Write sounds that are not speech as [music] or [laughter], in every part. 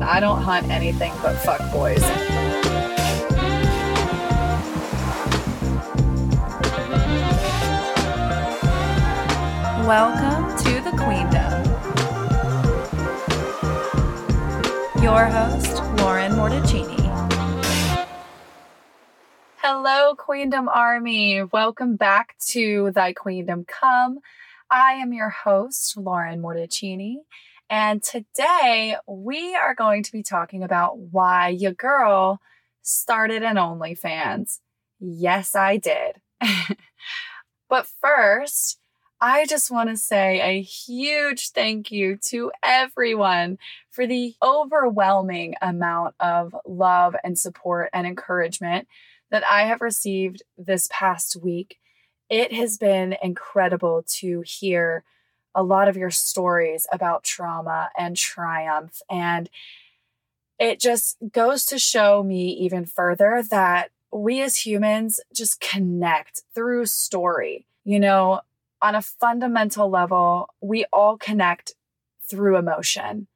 I don't hunt anything but fuck boys. Welcome to the Queendom. Your host, Lauren Morticini. Hello, Queendom Army. Welcome back to Thy Queendom Come. I am your host, Lauren Morticini, and today we are going to be talking about why your girl started an OnlyFans. Yes, I did. [laughs] but first, I just want to say a huge thank you to everyone for the overwhelming amount of love and support and encouragement that I have received this past week. It has been incredible to hear a lot of your stories about trauma and triumph. And it just goes to show me even further that we as humans just connect through story. You know, on a fundamental level, we all connect through emotion.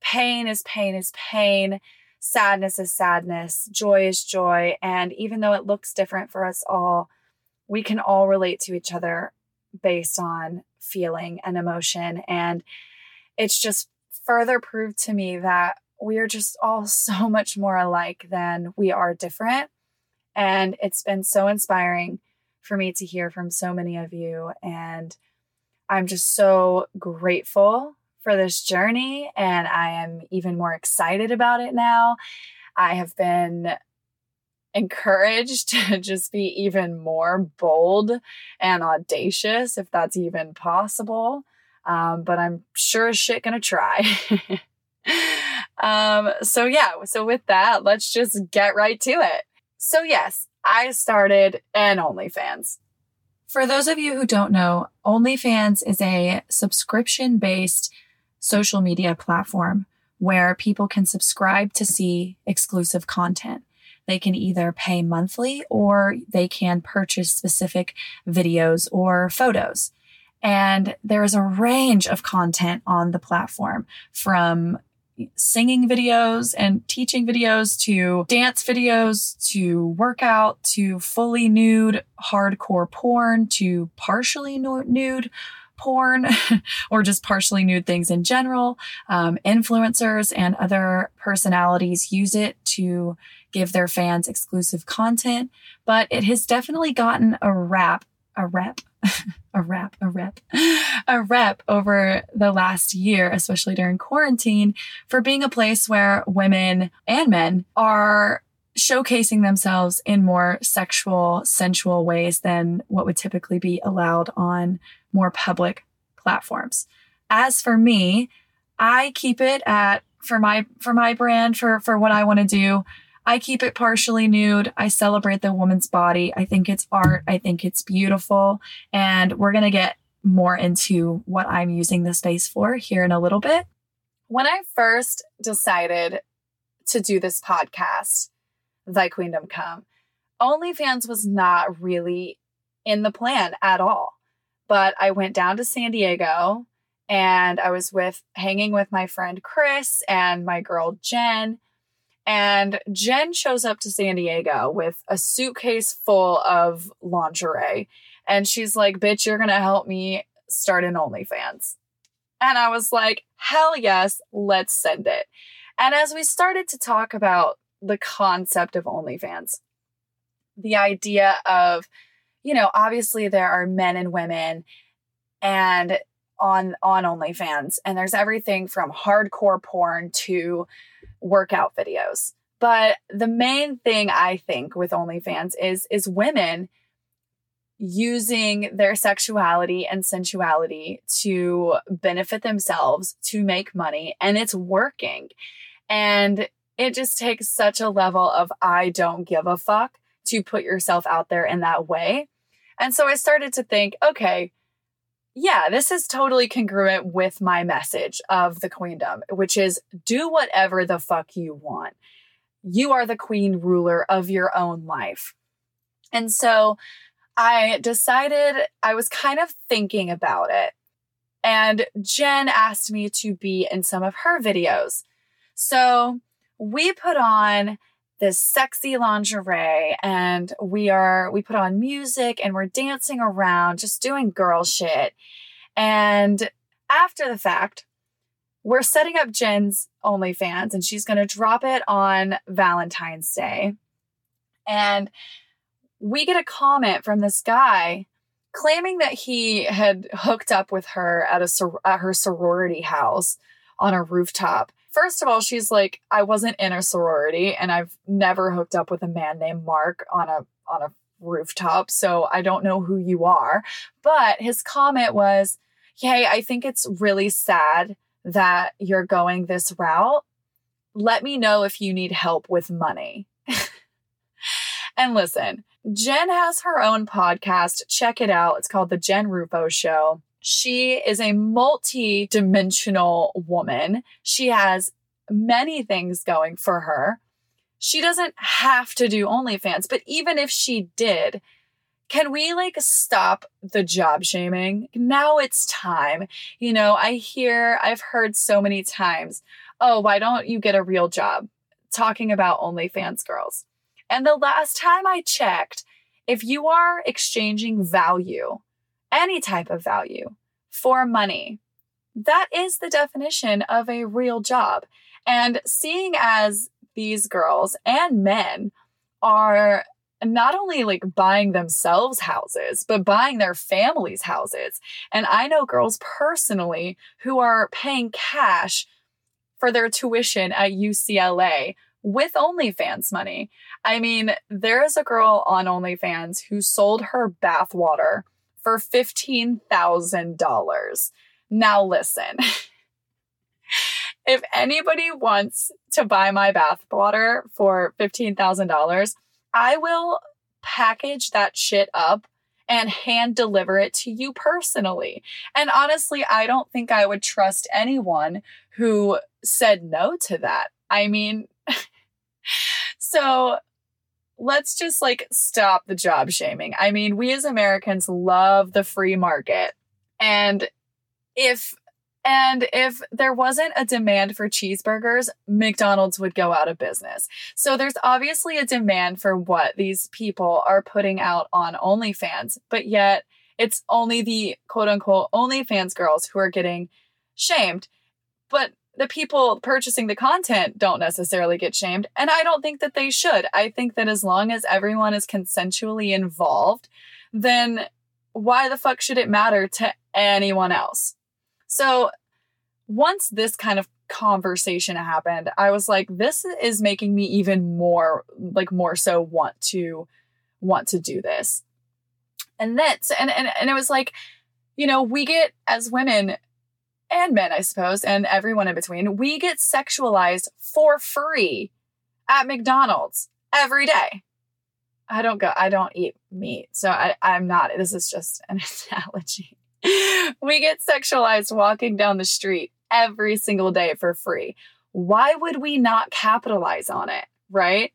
Pain is pain is pain. Sadness is sadness. Joy is joy. And even though it looks different for us all, we can all relate to each other based on feeling and emotion. And it's just further proved to me that we are just all [laughs] so much more alike than we are different. And it's been so inspiring for me to hear from so many of you. And I'm just so grateful for this journey. And I am even more excited about it now. I have been encouraged [laughs] to just be even more bold and audacious, if that's even possible. Um, but I'm sure as shit gonna try. [laughs] um, so yeah, so with that, let's just get right to it. So yes, I started an OnlyFans. For those of you who don't know, OnlyFans is a subscription based social media platform where people can subscribe to see exclusive content. They can either pay monthly or they can purchase specific videos or photos. And there's a range of content on the platform from singing videos and teaching videos to dance videos to workout to fully nude hardcore porn to partially nude porn [laughs] or just partially nude things in general. Um, influencers and other personalities use it to give their fans exclusive content, but it has definitely gotten a rap, a rep, [laughs] a rap, a rep, a rep over the last year, especially during quarantine, for being a place where women and men are showcasing themselves in more sexual, sensual ways than what would typically be allowed on more public platforms. As for me, I keep it at for my for my brand for for what I want to do. I keep it partially nude. I celebrate the woman's body. I think it's art. I think it's beautiful. And we're going to get more into what I'm using the space for here in a little bit. When I first decided to do this podcast, Thy Queendom Come, OnlyFans was not really in the plan at all. But I went down to San Diego and I was with hanging with my friend Chris and my girl Jen and Jen shows up to San Diego with a suitcase full of lingerie. And she's like, bitch, you're going to help me start an OnlyFans. And I was like, hell yes, let's send it. And as we started to talk about the concept of OnlyFans, the idea of, you know, obviously there are men and women and on on OnlyFans and there's everything from hardcore porn to workout videos. But the main thing I think with OnlyFans is is women using their sexuality and sensuality to benefit themselves, to make money, and it's working. And it just takes such a level of I don't give a fuck to put yourself out there in that way. And so I started to think, okay, yeah, this is totally congruent with my message of the queendom, which is do whatever the fuck you want. You are the queen ruler of your own life. And so I decided I was kind of thinking about it. And Jen asked me to be in some of her videos. So we put on this sexy lingerie and we are we put on music and we're dancing around just doing girl shit. And after the fact we're setting up jen's onlyfans and she's going to drop it on valentine's day. And we get a comment from this guy claiming that he had hooked up with her at a at her sorority house on a rooftop first of all, she's like, I wasn't in a sorority and I've never hooked up with a man named Mark on a on a rooftop, so I don't know who you are. But his comment was, Hey, I think it's really sad that you're going this route. Let me know if you need help with money. [laughs] and listen, Jen has her own podcast. Check it out. It's called The Jen Rufo Show. She is a multi dimensional woman. She has many things going for her. She doesn't have to do OnlyFans, but even if she did, can we like stop the job shaming? Now it's time. You know, I hear, I've heard so many times, oh, why don't you get a real job? Talking about OnlyFans girls. And the last time I checked, if you are exchanging value, any type of value for money. That is the definition of a real job. And seeing as these girls and men are not only like buying themselves houses, but buying their families houses. And I know girls personally who are paying cash for their tuition at UCLA with OnlyFans money. I mean, there is a girl on OnlyFans who sold her bathwater for $15,000. Now, listen. [laughs] if anybody wants to buy my bathwater for $15,000, I will package that shit up and hand deliver it to you personally. And honestly, I don't think I would trust anyone who said no to that. I mean, [laughs] so let's just like stop the job shaming. I mean, we as Americans love the free market. And if and if there wasn't a demand for cheeseburgers, McDonald's would go out of business. So there's obviously a demand for what these people are putting out on OnlyFans, but yet it's only the quote unquote OnlyFans girls who are getting shamed. But the people purchasing the content don't necessarily get shamed. And I don't think that they should. I think that as long as everyone is consensually involved, then why the fuck should it matter to anyone else? So once this kind of conversation happened, I was like, this is making me even more, like, more so want to, want to do this. And that's, and, and, and it was like, you know, we get as women, and men, I suppose, and everyone in between, we get sexualized for free at McDonald's every day. I don't go, I don't eat meat. So I, I'm not, this is just an [laughs] analogy. we get sexualized walking down the street every single day for free. Why would we not capitalize on it? Right.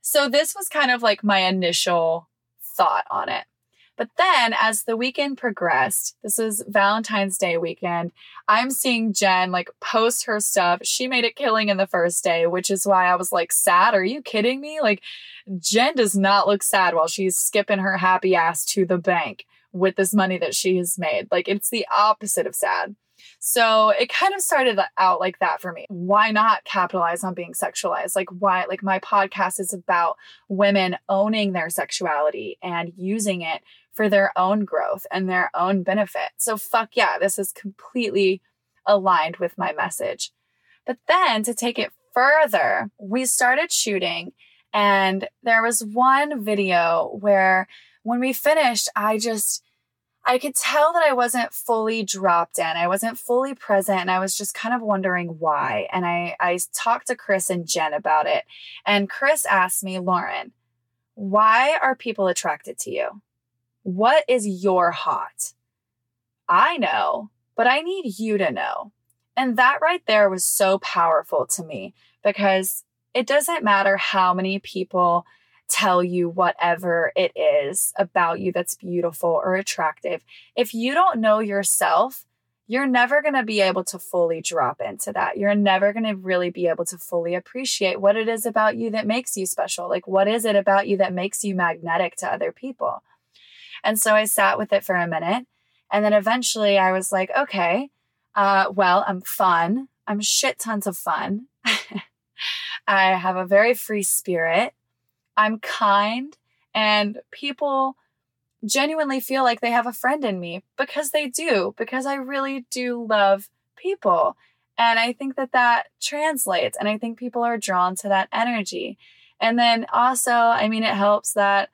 So this was kind of like my initial thought on it. But then as the weekend progressed, this is Valentine's Day weekend, I'm seeing Jen like post her stuff. She made it killing in the first day, which is why I was like, sad. Are you kidding me? Like, Jen does not look sad while she's skipping her happy ass to the bank with this money that she has made. Like, it's the opposite of sad. So it kind of started out like that for me. Why not capitalize on being sexualized? Like, why? Like, my podcast is about women owning their sexuality and using it for their own growth and their own benefit. So, fuck yeah, this is completely aligned with my message. But then to take it further, we started shooting, and there was one video where when we finished, I just, I could tell that I wasn't fully dropped in. I wasn't fully present and I was just kind of wondering why. And I, I talked to Chris and Jen about it. And Chris asked me, Lauren, why are people attracted to you? What is your hot? I know, but I need you to know. And that right there was so powerful to me because it doesn't matter how many people tell you whatever it is about you that's beautiful or attractive. If you don't know yourself, you're never going to be able to fully drop into that. You're never going to really be able to fully appreciate what it is about you that makes you special. Like, what is it about you that makes you magnetic to other people? And so I sat with it for a minute. And then eventually I was like, okay, uh, well, I'm fun. I'm shit tons of fun. [laughs] I have a very free spirit. I'm kind and people genuinely feel like they have a friend in me because they do, because I really do love people. And I think that that translates. And I think people are drawn to that energy. And then also, I mean, it helps that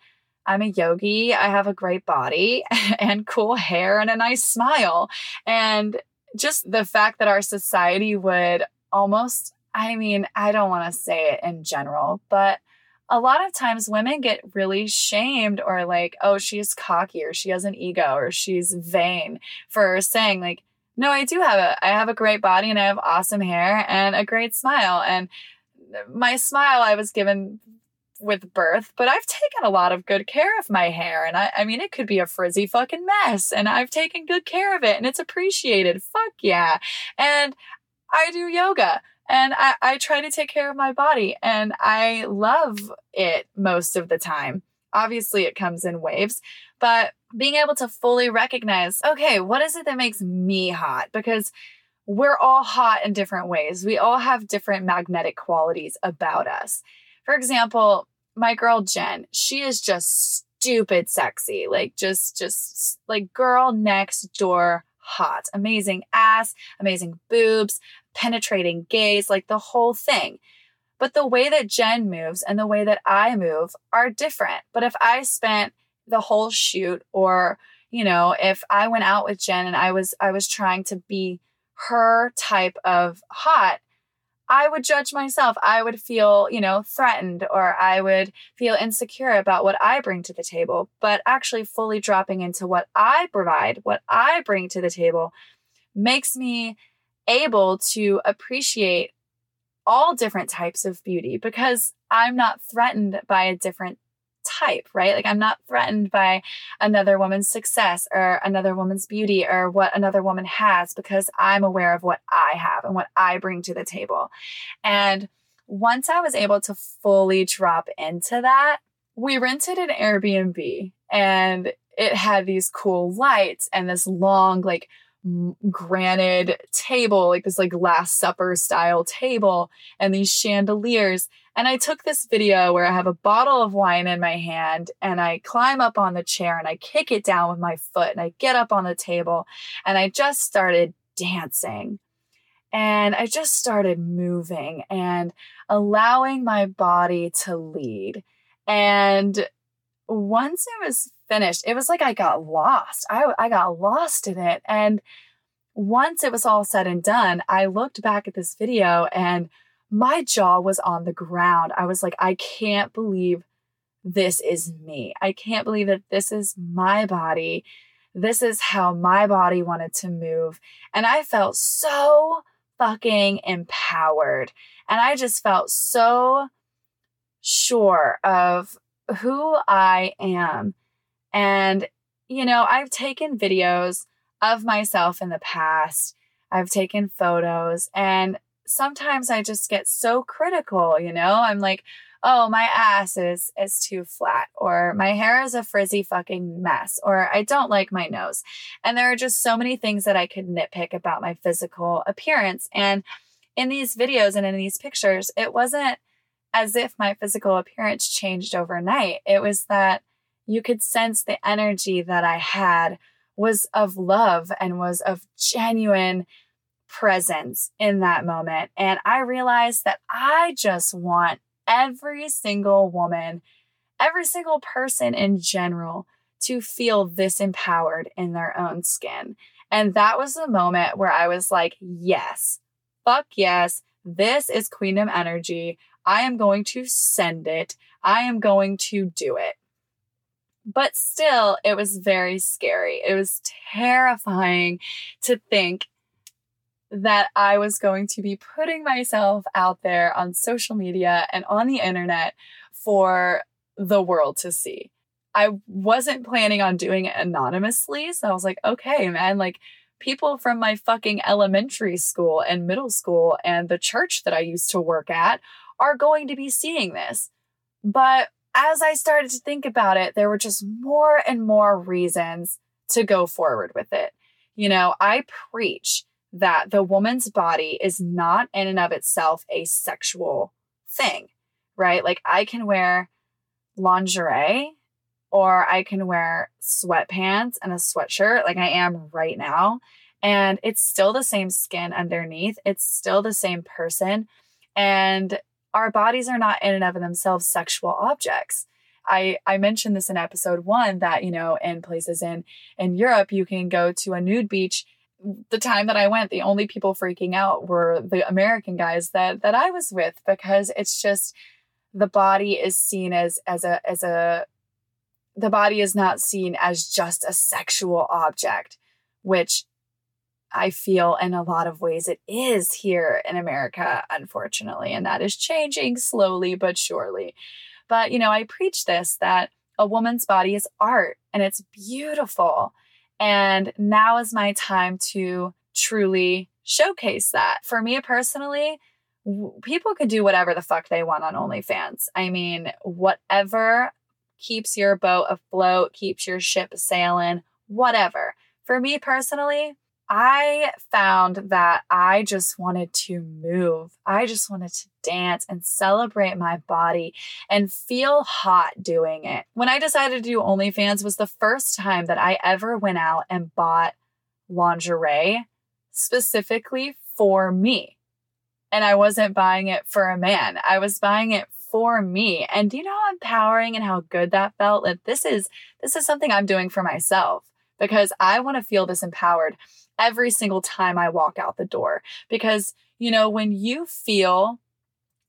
I'm a yogi. I have a great body [laughs] and cool hair and a nice smile. And just the fact that our society would almost, I mean, I don't want to say it in general, but a lot of times women get really shamed or like, oh, she's cocky or she has an ego or she's vain for saying like, no, I do have a, I have a great body and I have awesome hair and a great smile. And my smile I was given with birth, but I've taken a lot of good care of my hair. And I, I mean, it could be a frizzy fucking mess and I've taken good care of it and it's appreciated. Fuck yeah. And I do yoga and I, I try to take care of my body and I love it most of the time. Obviously, it comes in waves, but being able to fully recognize, okay, what is it that makes me hot? Because we're all hot in different ways. We all have different magnetic qualities about us. For example, my girl Jen, she is just stupid sexy, like just, just like girl next door hot, amazing ass, amazing boobs, penetrating gaze, like the whole thing. But the way that Jen moves and the way that I move are different. But if I spent the whole shoot or, you know, if I went out with Jen and I was I was trying to be her type of hot, I would judge myself. I would feel, you know, threatened or I would feel insecure about what I bring to the table. But actually, fully dropping into what I provide, what I bring to the table, makes me able to appreciate all different types of beauty because I'm not threatened by a different type, right? Like I'm not threatened by another woman's success or another woman's beauty or what another woman has because I'm aware of what I have and what I bring to the table. And once I was able to fully drop into that, we rented an Airbnb and it had these cool lights and this long, like, granite table, like this like Last Supper style table, and these chandeliers. And I took this video where I have a bottle of wine in my hand and I climb up on the chair and I kick it down with my foot and I get up on the table and I just started dancing. And I just started moving and allowing my body to lead. And once it was finished, it was like I got lost. I, I got lost in it. And once it was all said and done, I looked back at this video and my jaw was on the ground. I was like, I can't believe this is me. I can't believe that this is my body. This is how my body wanted to move. And I felt so fucking empowered. And I just felt so sure of who I am. And, you know, I've taken videos of myself in the past, I've taken photos, and sometimes I just get so critical, you know? I'm like, oh, my ass is, is too flat, or my hair is a frizzy fucking mess, or I don't like my nose. And there are just so many things that I could nitpick about my physical appearance. And in these videos and in these pictures, it wasn't as if my physical appearance changed overnight. It was that you could sense the energy that I had was of love and was of genuine presence in that moment. And I realized that I just want every single woman, every single person in general to feel this empowered in their own skin. And that was the moment where I was like, yes, fuck yes, this is Queendom energy. I am going to send it. I am going to do it. But still, it was very scary. It was terrifying to think that I was going to be putting myself out there on social media and on the internet for the world to see. I wasn't planning on doing it anonymously. So I was like, okay, man, like people from my fucking elementary school and middle school and the church that I used to work at are going to be seeing this. But as I started to think about it, there were just more and more reasons to go forward with it. You know, I preach that the woman's body is not in and of itself a sexual thing, right? Like I can wear lingerie or I can wear sweatpants and a sweatshirt like I am right now. And it's still the same skin underneath, it's still the same person. And our bodies are not in and of themselves sexual objects. I, I mentioned this in episode one that, you know, in places in, in Europe, you can go to a nude beach. The time that I went, the only people freaking out were the American guys that, that I was with because it's just the body is seen as, as a, as a, the body is not seen as just a sexual object, which I feel in a lot of ways it is here in America, unfortunately. And that is changing slowly but surely. But, you know, I preach this that a woman's body is art and it's beautiful. And now is my time to truly showcase that. For me personally, people could do whatever the fuck they want on OnlyFans. I mean, whatever keeps your boat afloat, keeps your ship sailing, whatever. For me personally, I found that I just wanted to move. I just wanted to dance and celebrate my body and feel hot doing it. When I decided to do OnlyFans was the first time that I ever went out and bought lingerie specifically for me. And I wasn't buying it for a man. I was buying it for me. And do you know how empowering and how good that felt? Like this is this is something I'm doing for myself because I want to feel this empowered every single time I walk out the door. Because, you know, when you feel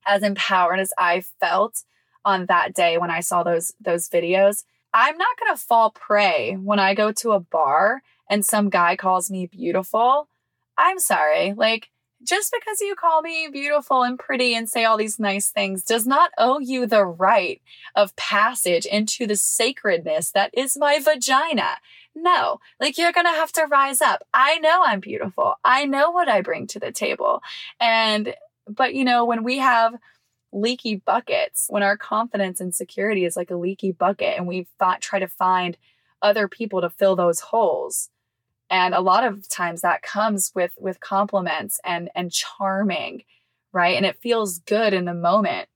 as empowered as I felt on that day when I saw those those videos, I'm not going to fall prey when I go to a bar and some guy calls me beautiful. I'm sorry. Like just because you call me beautiful and pretty and say all these nice things does not owe you the right of passage into the sacredness that is my vagina. No, like you're going to have to rise up. I know I'm beautiful. I know what I bring to the table. And, but you know, when we have leaky buckets, when our confidence and security is like a leaky bucket and we try to find other people to fill those holes, and a lot of times that comes with with compliments and and charming right and it feels good in the moment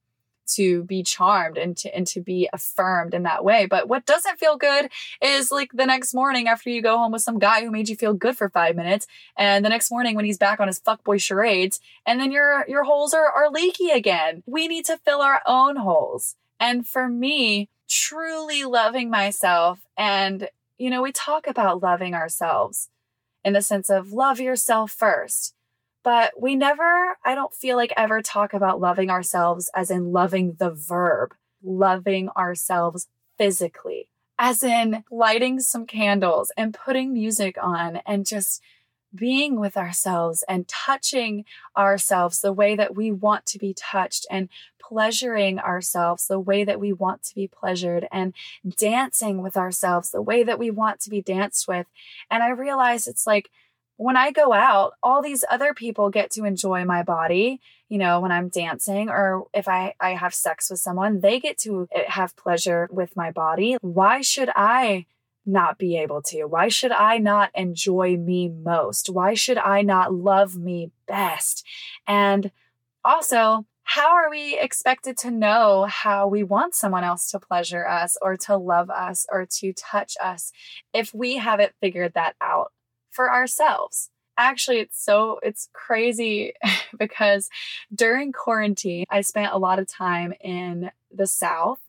to be charmed and to and to be affirmed in that way. But what doesn't feel good is like the next morning after you go home with some guy who made you feel good for five minutes and the next morning when he's back on his fuckboy charades and then your your holes are, are leaky again. We need to fill our own holes. And for me truly loving myself and you know, we talk about loving ourselves in the sense of love yourself first. But we never, I don't feel like ever talk about loving ourselves as in loving the verb, loving ourselves physically, as in lighting some candles and putting music on and just being with ourselves and touching ourselves the way that we want to be touched and pleasuring ourselves the way that we want to be pleasured and dancing with ourselves the way that we want to be danced with. And I realize it's like when I go out, all these other people get to enjoy my body, you know, when I'm dancing or if I, I have sex with someone, they get to eh, have pleasure with my body. Why should I not be able to? Why should I not enjoy me most? Why should I not love me best? And also, how are we expected to know how we want someone else to pleasure us or to love us or to touch us if we haven't figured that out for ourselves? Actually, it's so, it's crazy [laughs] because during quarantine, I spent a lot of time in the South.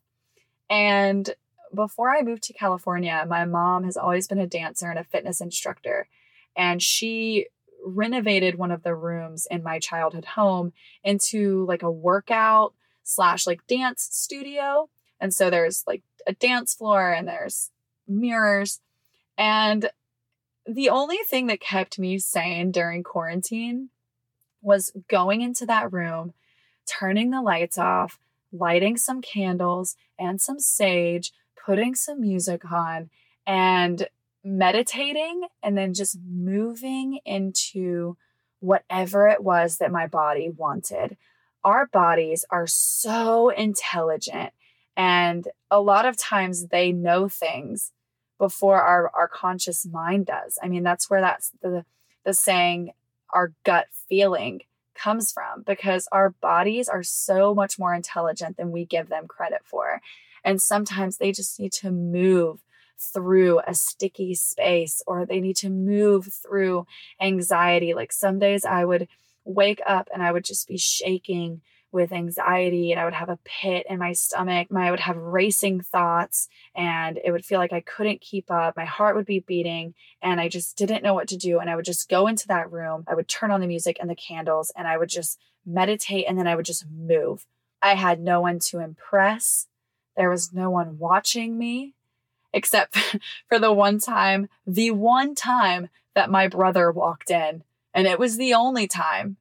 And before I moved to California, my mom has always been a dancer and a fitness instructor. And she renovated one of the rooms in my childhood home into like a workout slash like dance studio. And so there's like a dance floor and there's mirrors. And the only thing that kept me sane during quarantine was going into that room, turning the lights off, lighting some candles and some sage, putting some music on, and meditating and then just moving into whatever it was that my body wanted. Our bodies are so intelligent, and a lot of times they know things before our, our conscious mind does. I mean, that's where that's the, the saying, our gut feeling comes from because our bodies are so much more intelligent than we give them credit for. And sometimes they just need to move through a sticky space or they need to move through anxiety. Like some days I would wake up and I would just be shaking with anxiety and I would have a pit in my stomach. I would have racing thoughts and it would feel like I couldn't keep up. My heart would be beating and I just didn't know what to do. And I would just go into that room. I would turn on the music and the candles and I would just meditate and then I would just move. I had no one to impress. There was no one watching me except [laughs] for the one time, the one time that my brother walked in. And it was the only time.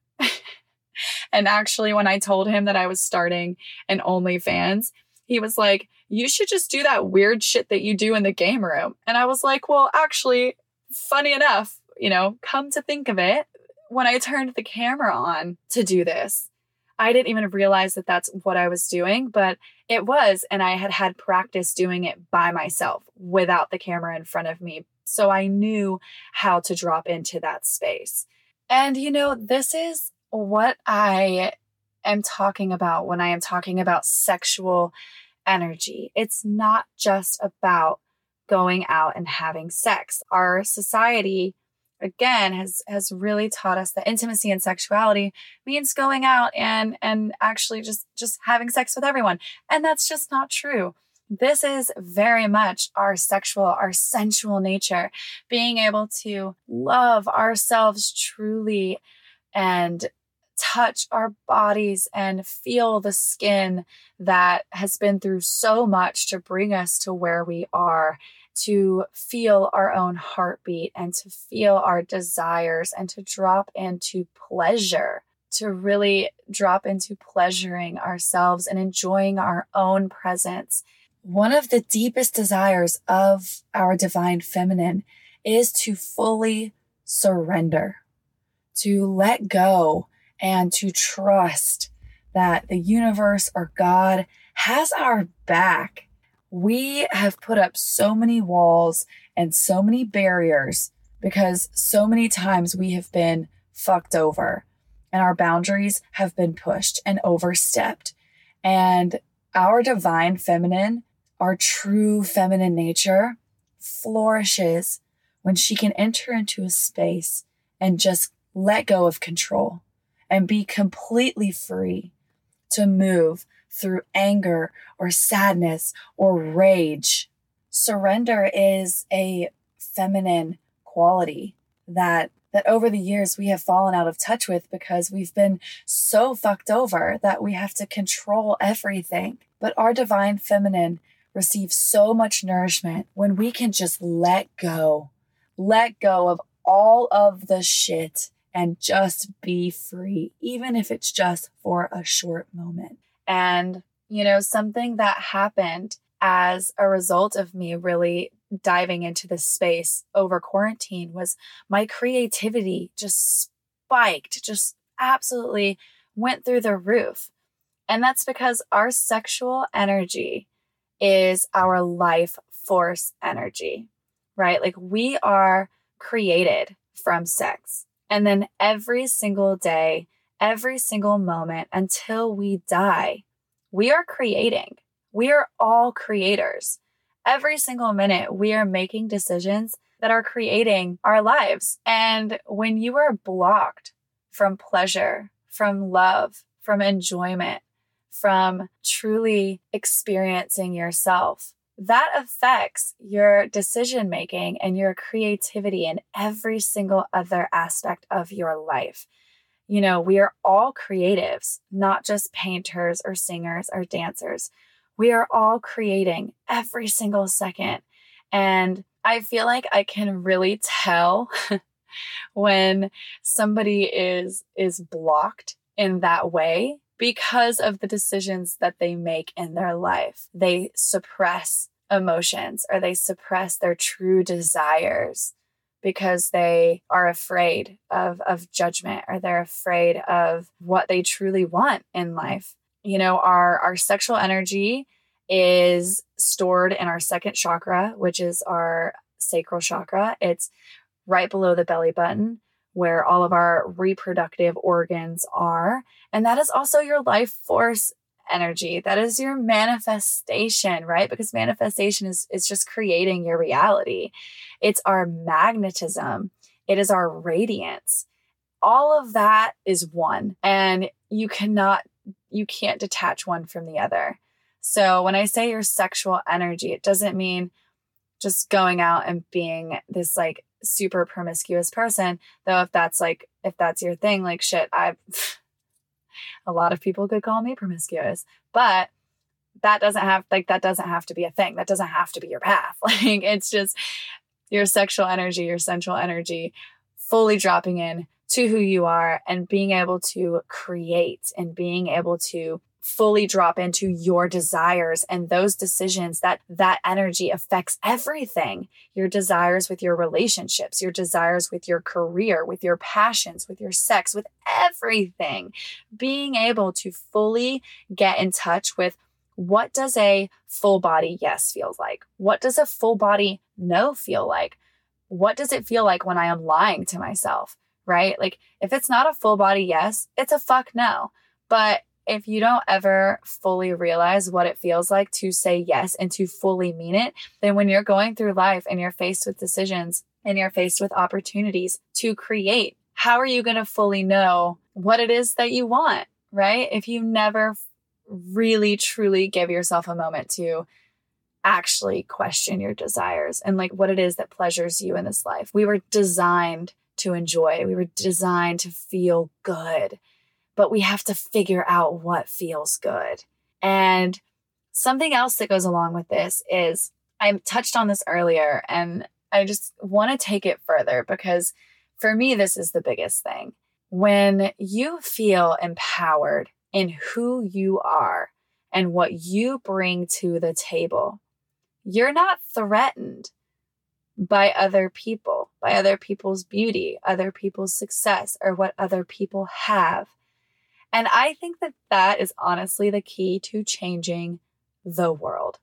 And actually, when I told him that I was starting an OnlyFans, he was like, You should just do that weird shit that you do in the game room. And I was like, Well, actually, funny enough, you know, come to think of it, when I turned the camera on to do this, I didn't even realize that that's what I was doing, but it was. And I had had practice doing it by myself without the camera in front of me. So I knew how to drop into that space. And, you know, this is what I am talking about when I am talking about sexual energy. It's not just about going out and having sex. Our society again has has really taught us that intimacy and sexuality means going out and and actually just just having sex with everyone and that's just not true this is very much our sexual our sensual nature being able to love ourselves truly and touch our bodies and feel the skin that has been through so much to bring us to where we are to feel our own heartbeat and to feel our desires and to drop into pleasure, to really drop into pleasuring ourselves and enjoying our own presence. One of the deepest desires of our divine feminine is to fully surrender, to let go and to trust that the universe or God has our back we have put up so many walls and so many barriers because so many times we have been fucked over and our boundaries have been pushed and overstepped. And our divine feminine, our true feminine nature flourishes when she can enter into a space and just let go of control and be completely free to move through anger or sadness or rage. Surrender is a feminine quality that that over the years we have fallen out of touch with because we've been so fucked over that we have to control everything. But our divine feminine receives so much nourishment when we can just let go. Let go of all of the shit and just be free, even if it's just for a short moment. And, you know, something that happened as a result of me really diving into this space over quarantine was my creativity just spiked, just absolutely went through the roof. And that's because our sexual energy is our life force energy, right? Like we are created from sex. And then every single day, every single moment until we die. We are creating. We are all creators. Every single minute, we are making decisions that are creating our lives. And when you are blocked from pleasure, from love, from enjoyment, from truly experiencing yourself, that affects your decision making and your creativity in every single other aspect of your life. You know, we are all creatives, not just painters or singers or dancers. We are all creating every single second. And I feel like I can really tell [laughs] when somebody is is blocked in that way because of the decisions that they make in their life. They suppress emotions or they suppress their true desires because they are afraid of, of judgment or they're afraid of what they truly want in life. You know, our, our sexual energy is stored in our second chakra, which is our sacral chakra. It's right below the belly button where all of our reproductive organs are. And that is also your life force energy. That is your manifestation, right? Because manifestation is, is just creating your reality. It's our magnetism. It is our radiance. All of that is one and you cannot, you can't detach one from the other. So when I say your sexual energy, it doesn't mean just going out and being this like super promiscuous person. Though if that's like, if that's your thing, like shit, I've, [laughs] a lot of people could call me promiscuous, but that doesn't have like that doesn't have to be a thing. That doesn't have to be your path. [laughs] Like it's just your sexual energy, your sensual energy fully dropping in to who you are and being able to create and being able to fully drop into your desires and those decisions that that energy affects everything. Your desires with your relationships your desires with your career with your passions with your sex with everything. Being able to fully get in touch with what does a full body yes feels like? What does a full body no feel like? What does it feel like when i am lying to myself right? Like if it's not a full body yes it's a fuck no. But if you don't ever fully realize what it feels like to say yes and to fully mean it, then when you're going through life and you're faced with decisions and you're faced with opportunities to create, how are you going to fully know what it is that you want, right? If you never really truly give yourself a moment to actually question your desires and like what it is that pleasures you in this life. We were designed to enjoy. We were designed to feel good but we have to figure out what feels good. And something else that goes along with this is I touched on this earlier and I just want to take it further because for me, this is the biggest thing. When you feel empowered in who you are and what you bring to the table, you're not threatened by other people, by other people's beauty, other people's success, or what other people have. And I think that that is honestly the key to changing the world.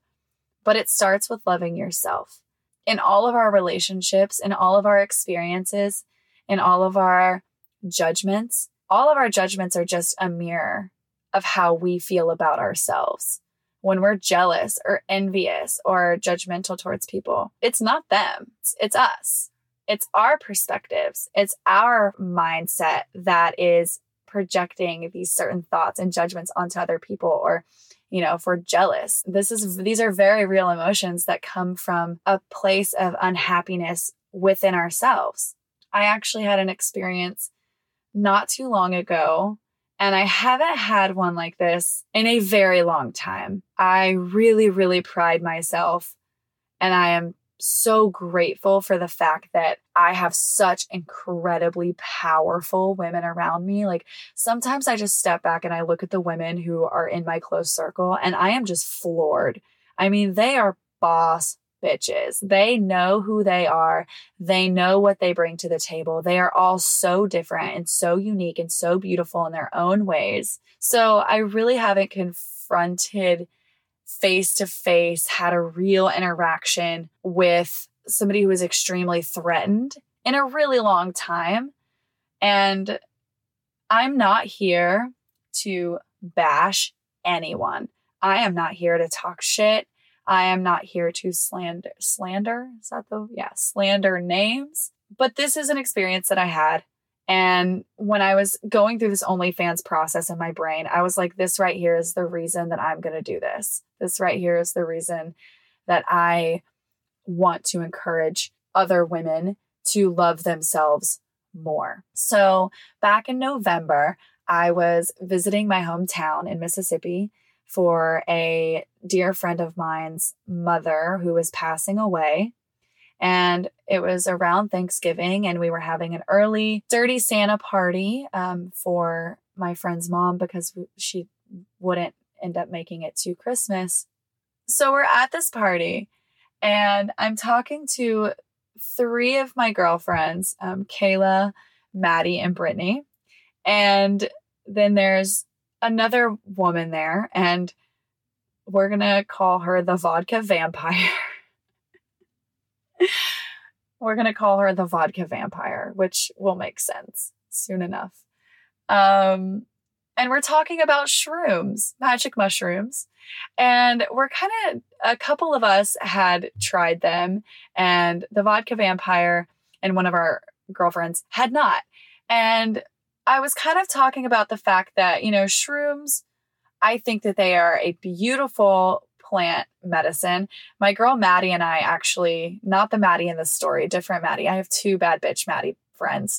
But it starts with loving yourself. In all of our relationships, in all of our experiences, in all of our judgments, all of our judgments are just a mirror of how we feel about ourselves. When we're jealous or envious or judgmental towards people, it's not them, it's, it's us. It's our perspectives, it's our mindset that is projecting these certain thoughts and judgments onto other people or you know if we're jealous this is these are very real emotions that come from a place of unhappiness within ourselves i actually had an experience not too long ago and I haven't had one like this in a very long time. I really, really pride myself and I am so grateful for the fact that I have such incredibly powerful women around me. Like sometimes I just step back and I look at the women who are in my close circle and I am just floored. I mean, they are boss bitches. They know who they are. They know what they bring to the table. They are all so different and so unique and so beautiful in their own ways. So I really haven't confronted face to face, had a real interaction with somebody who was extremely threatened in a really long time. And I'm not here to bash anyone. I am not here to talk shit. I am not here to slander slander. Is that the yeah, slander names. But this is an experience that I had and when I was going through this OnlyFans process in my brain, I was like, this right here is the reason that I'm going to do this. This right here is the reason that I want to encourage other women to love themselves more. So back in November, I was visiting my hometown in Mississippi for a dear friend of mine's mother who was passing away. And it was around Thanksgiving, and we were having an early Dirty Santa party um, for my friend's mom because she wouldn't end up making it to Christmas. So we're at this party and I'm talking to three of my girlfriends, um, Kayla, Maddie, and Brittany. And then there's another woman there, and we're going to call her the vodka vampire. [laughs] we're going to call her the vodka vampire, which will make sense soon enough. Um, and we're talking about shrooms, magic mushrooms. And we're kind of, a couple of us had tried them, and the vodka vampire and one of our girlfriends had not. And I was kind of talking about the fact that, you know, shrooms, I think that they are a beautiful plant medicine. My girl Maddie and I actually, not the Maddie in the story, different Maddie. I have two bad bitch Maddie friends.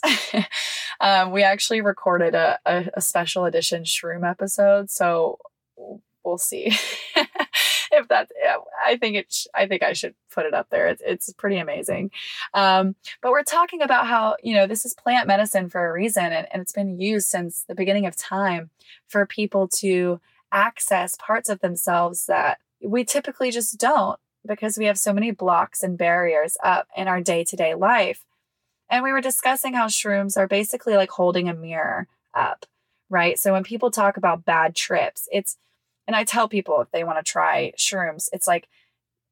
[laughs] um, we actually recorded a, a, a special edition shroom episode. So we'll see [laughs] if yeah, i think it sh- i think i should put it up there it's, it's pretty amazing um, but we're talking about how you know this is plant medicine for a reason and, and it's been used since the beginning of time for people to access parts of themselves that we typically just don't because we have so many blocks and barriers up in our day-to-day life and we were discussing how shrooms are basically like holding a mirror up right so when people talk about bad trips it's and I tell people if they want to try shrooms, it's like,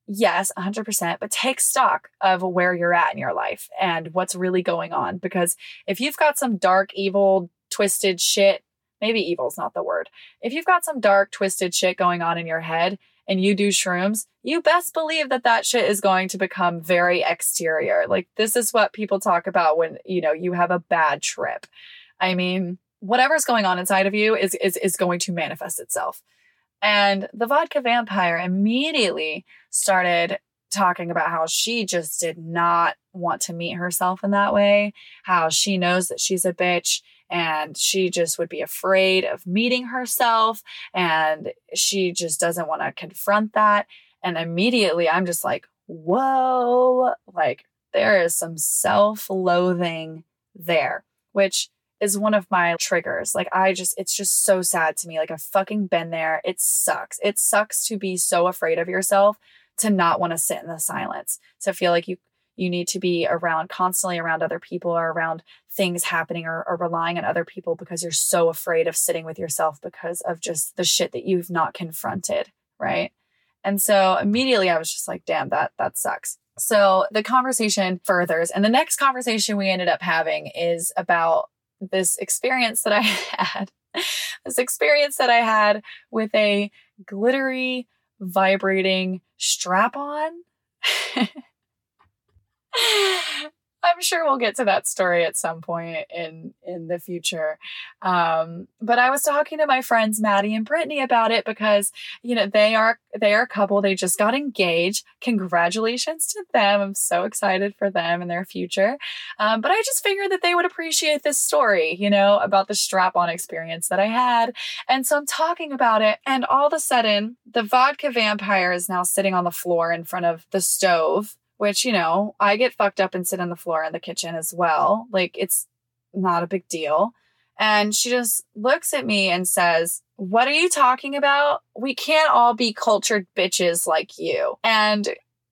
yes, 100%, but take stock of where you're at in your life and what's really going on. Because if you've got some dark, evil, twisted shit, maybe evil's not the word. If you've got some dark, twisted shit going on in your head and you do shrooms, you best believe that that shit is going to become very exterior. Like, this is what people talk about when, you know, you have a bad trip. I mean, whatever's going on inside of you is, is, is going to manifest itself. And the vodka vampire immediately started talking about how she just did not want to meet herself in that way, how she knows that she's a bitch and she just would be afraid of meeting herself and she just doesn't want to confront that. And immediately I'm just like, whoa, like there is some self loathing there, which is one of my triggers. Like I just it's just so sad to me. Like I've fucking been there. It sucks. It sucks to be so afraid of yourself to not want to sit in the silence. To feel like you you need to be around constantly around other people or around things happening or, or relying on other people because you're so afraid of sitting with yourself because of just the shit that you've not confronted, right? And so immediately I was just like, damn, that that sucks. So the conversation furthers, and the next conversation we ended up having is about this experience that I [laughs] had, this experience that I had with a glittery, vibrating strap on. [laughs] [laughs] I'm sure we'll get to that story at some point in in the future. Um, but I was talking to my friends Maddie and Brittany about it because you know they are they are a couple. They just got engaged. Congratulations to them! I'm so excited for them and their future. Um, but I just figured that they would appreciate this story, you know, about the strap-on experience that I had. And so I'm talking about it, and all of a sudden, the vodka vampire is now sitting on the floor in front of the stove which, you know, I get fucked up and sit on the floor in the kitchen as well. Like it's not a big deal. And she just looks at me and says, What are you talking about? We can't all be cultured bitches like you. And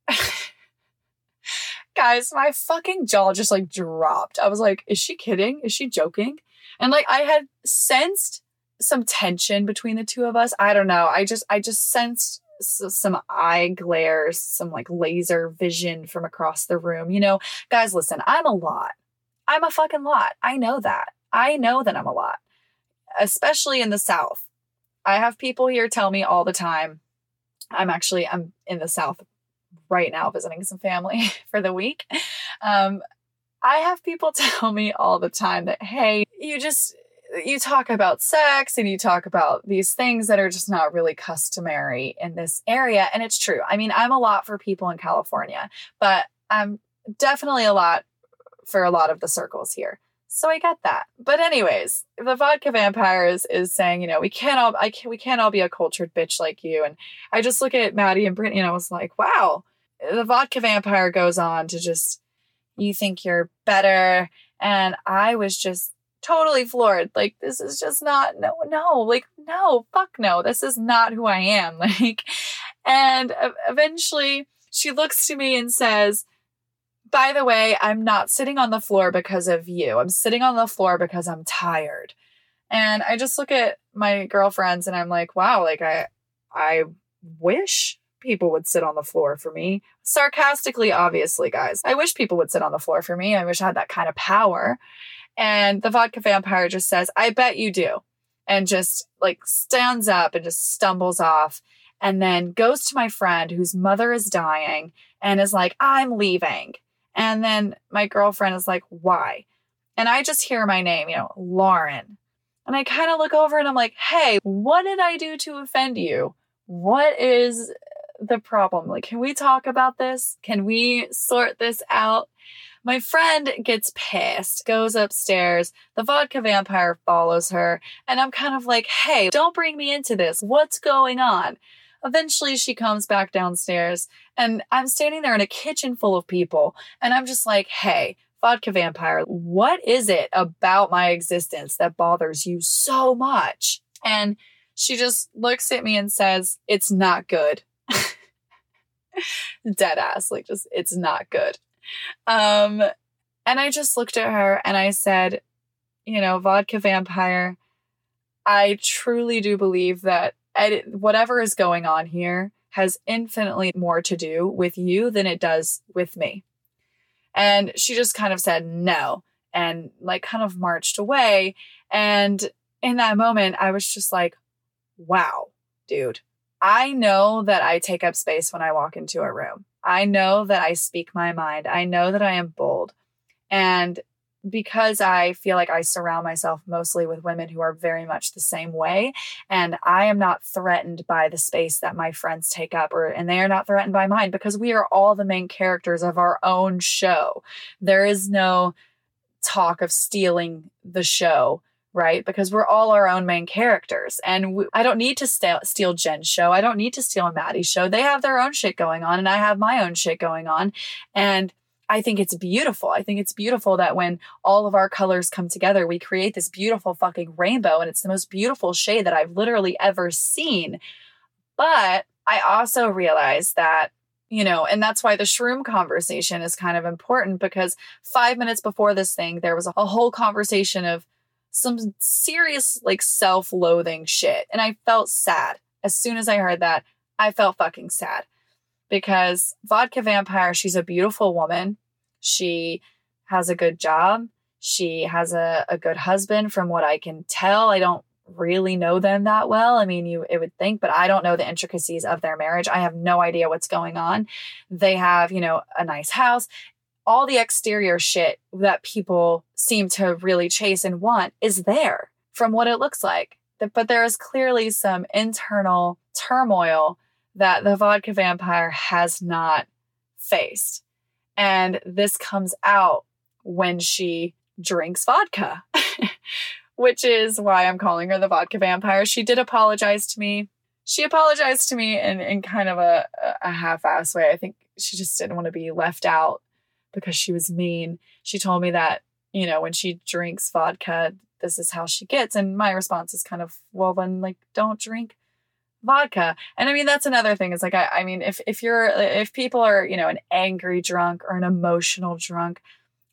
[laughs] guys, my fucking jaw just like dropped. I was like, Is she kidding? Is she joking? And like I had sensed some tension between the two of us. I don't know. I just, I just sensed some eye glares, some like laser vision from across the room. You know, guys, listen, I'm a lot. I'm a fucking lot. I know that. I know that I'm a lot, especially in the South. I have people here tell me all the time. I'm actually I'm in the South right now visiting some family [laughs] for the week. Um, I have people [laughs] tell me all the time that hey, you just you talk about sex and you talk about these things that are just not really customary in this area. And it's true. I mean, I'm a lot for people in California, but I'm definitely a lot for a lot of the circles here. So I get that. But anyways, the vodka vampire is, is saying, you know, we can't all I can, we can't all be a cultured bitch like you. And I just look at Maddie and Brittany and I was like, wow. The vodka vampire goes on to just you think you're better. And I was just totally floored. Like, this is just not, no, no, like, no, fuck no. This is not who I am. [laughs] Like, And eventually she looks to me and says, by the way, I'm not sitting on the floor because of you. I'm sitting on the floor because I'm tired. And I just look at my girlfriends and I'm like, wow, like I I wish people would sit on the floor for me. Sarcastically, obviously, guys. I wish people would sit on the floor for me. I wish I had that kind of power. And the vodka vampire just says, I bet you do. And just like stands up and just stumbles off and then goes to my friend whose mother is dying and is like, I'm leaving. And then my girlfriend is like, why? And I just hear my name, you know, Lauren. And I kind of look over and I'm like, hey, what did I do to offend you? What is the problem? Like, can we talk about this? Can we sort this out? My friend gets pissed, goes upstairs. The vodka vampire follows her. And I'm kind of like, hey, don't bring me into this. What's going on? Eventually, she comes back downstairs, and I'm standing there in a kitchen full of people. And I'm just like, hey, vodka vampire, what is it about my existence that bothers you so much? And she just looks at me and says, It's not good. [laughs] Dead ass, like just, it's not good. Um, and I just looked at her and I said, You know, vodka vampire, I truly do believe that whatever is going on here has infinitely more to do with you than it does with me. And she just kind of said no and like kind of marched away. And in that moment, I was just like, wow, dude, I know that I take up space when I walk into a room. I know that I speak my mind. I know that I am bold. And because I feel like I surround myself mostly with women who are very much the same way and I am not threatened by the space that my friends take up or and they are not threatened by mine because we are all the main characters of our own show. There is no talk of stealing the show right? Because we're all our own main characters. And we, I don't need to st- steal Jen's show. I don't need to steal a Maddie's show. They have their own shit going on, and I have my own shit going on. And I think it's beautiful. I think it's beautiful that when all of our colors come together, we create this beautiful fucking rainbow. And it's the most beautiful shade that I've literally ever seen. But I also realize that you know, and that's why the shroom conversation is kind of important because five minutes before this thing, there was a whole conversation of some serious, like, self loathing shit. And I felt sad. As soon as I heard that, I felt fucking sad because Vodka Vampire, she's a beautiful woman. She has a good job. She has a, a good husband, from what I can tell. I don't really know them that well. I mean, you it would think, but I don't know the intricacies of their marriage. I have no idea what's going on. They have, you know, a nice house. All the exterior shit that people seem to really chase and want is there from what it looks like. But there is clearly some internal turmoil that the vodka vampire has not faced. And this comes out when she drinks vodka, [laughs] which is why I'm calling her the vodka vampire. She did apologize to me. She apologized to me in, in kind of a, a half ass way. I think she just didn't want to be left out because she was mean. She told me that, you know, when she drinks vodka, this is how she gets. And my response is kind of, well, then, like, don't drink vodka. And I mean, that's another thing is like, I, I mean, if, if you're, if people are, you know, an angry drunk or an emotional drunk,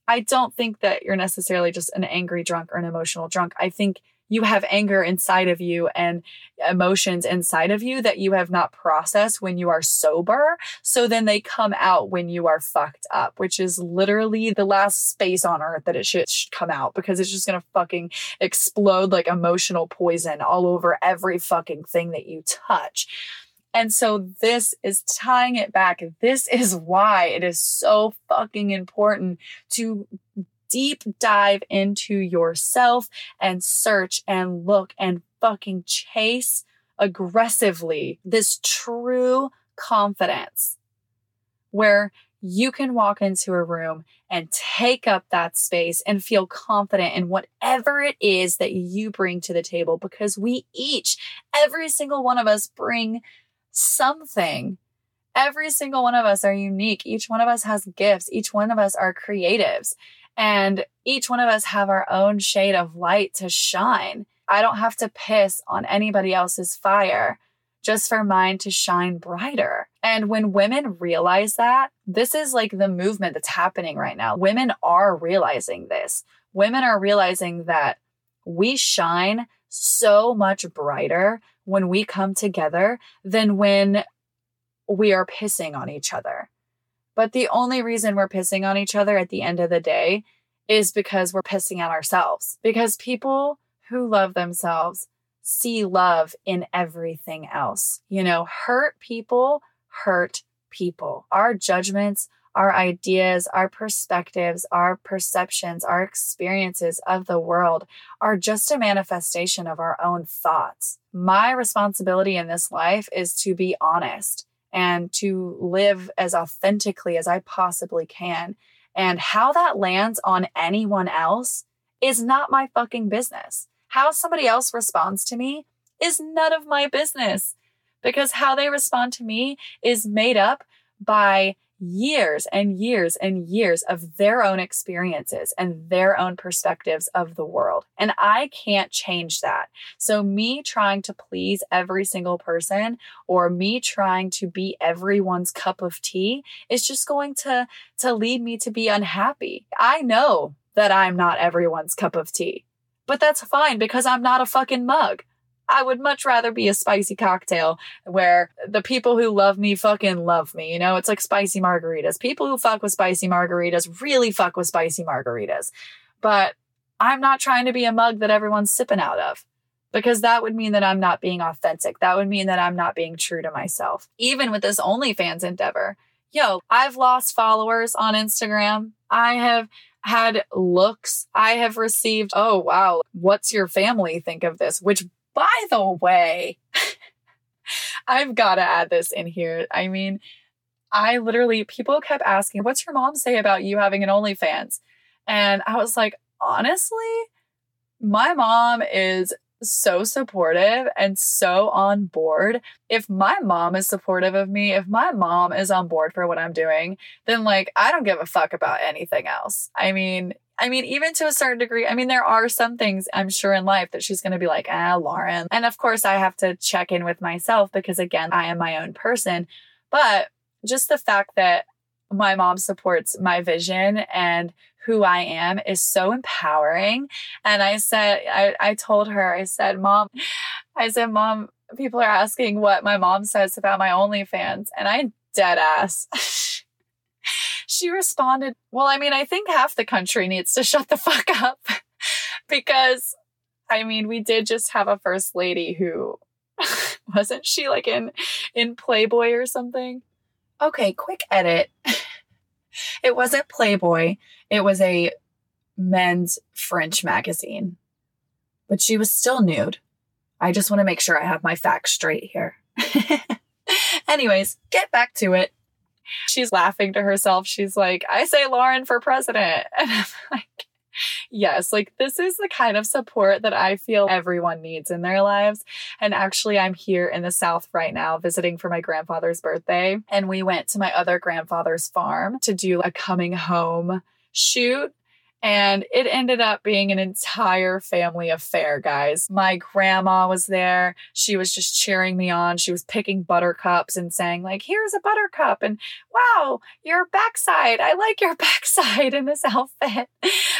I don't think that you're necessarily just an angry drunk or an emotional drunk. I think you have anger inside of you and emotions inside of you that you have not processed when you are sober. So then they come out when you are fucked up, which is literally the last space on earth that it should, should come out because it's just going to fucking explode like emotional poison all over every fucking thing that you touch. And so this is tying it back. This is why it is so fucking important to deep dive into yourself and search and look and fucking chase aggressively this true confidence where you can walk into a room and take up that space and feel confident in whatever it is that you bring to the table because we each, every single one of us, bring something. Every single one of us are unique. Each one of us has gifts. Each one of us are creatives. And each one of us have our own shade of light to shine. I don't have to piss on anybody else's fire just for mine to shine brighter. And when women realize that, this is like the movement that's happening right now. Women are realizing this. Women are realizing that we shine so much brighter when we come together than when we are pissing on each other. But the only reason we're pissing on each other at the end of the day is because we're pissing at ourselves. Because people who love themselves see love in everything else. You know, hurt people hurt people. Our judgments, our ideas, our perspectives, our perceptions, our experiences of the world are just a manifestation of our own thoughts. My responsibility in this life is to be honest and to live as authentically as I possibly can. And how that lands on anyone else is not my fucking business. How somebody else responds to me is none of my business because how they respond to me is made up by years and years and years of their own experiences and their own perspectives of the world. And I can't change that. So, me trying to please every single person or me trying to be everyone's cup of tea is just going to, to lead me to be unhappy. I know that I'm not everyone's cup of tea. But that's fine because I'm not a fucking mug. I would much rather be a spicy cocktail where the people who love me fucking love me. You know, it's like spicy margaritas. People who fuck with spicy margaritas really fuck with spicy margaritas. But I'm not trying to be a mug that everyone's sipping out of because that would mean that I'm not being authentic. That would mean that I'm not being true to myself. Even with this OnlyFans endeavor, yo, I've lost followers on Instagram. I have had looks I have received. Oh, wow. What's your family think of this? Which, by the way, [laughs] I've got to add this in here. I mean, I literally, people kept asking, What's your mom say about you having an OnlyFans? And I was like, Honestly, my mom is so supportive and so on board. If my mom is supportive of me, if my mom is on board for what I'm doing, then like I don't give a fuck about anything else. I mean, I mean, even to a certain degree, I mean, there are some things I'm sure in life that she's going to be like, ah, Lauren. And of course, I have to check in with myself because again, I am my own person. But just the fact that my mom supports my vision and who I am is so empowering. And I said, I, I told her, I said, Mom, I said, Mom, people are asking what my mom says about my OnlyFans. And I dead ass. [laughs] she responded, Well, I mean, I think half the country needs to [laughs] shut the fuck up because I mean, we did just have a first lady who [laughs] wasn't she like in in Playboy or something? Okay, quick edit. it wasn't Playboy. It was a men's French magazine. But she was still nude. I just want to make sure I have my facts straight here. [laughs] Anyways, get back to it. She's laughing to herself. She's like, I say Lauren for president. [laughs] And I'm like, yes, like this is the kind of support that I feel everyone needs in their lives. And actually, I'm here in the South right now visiting for my grandfather's birthday. And we went to my other grandfather's farm to do a coming home shoot. And it ended up being an entire family affair, guys. My grandma was there. She was just cheering me on. She was picking buttercups and saying, like, here's a buttercup. And wow, your backside. I like your [laughs] backside in this outfit.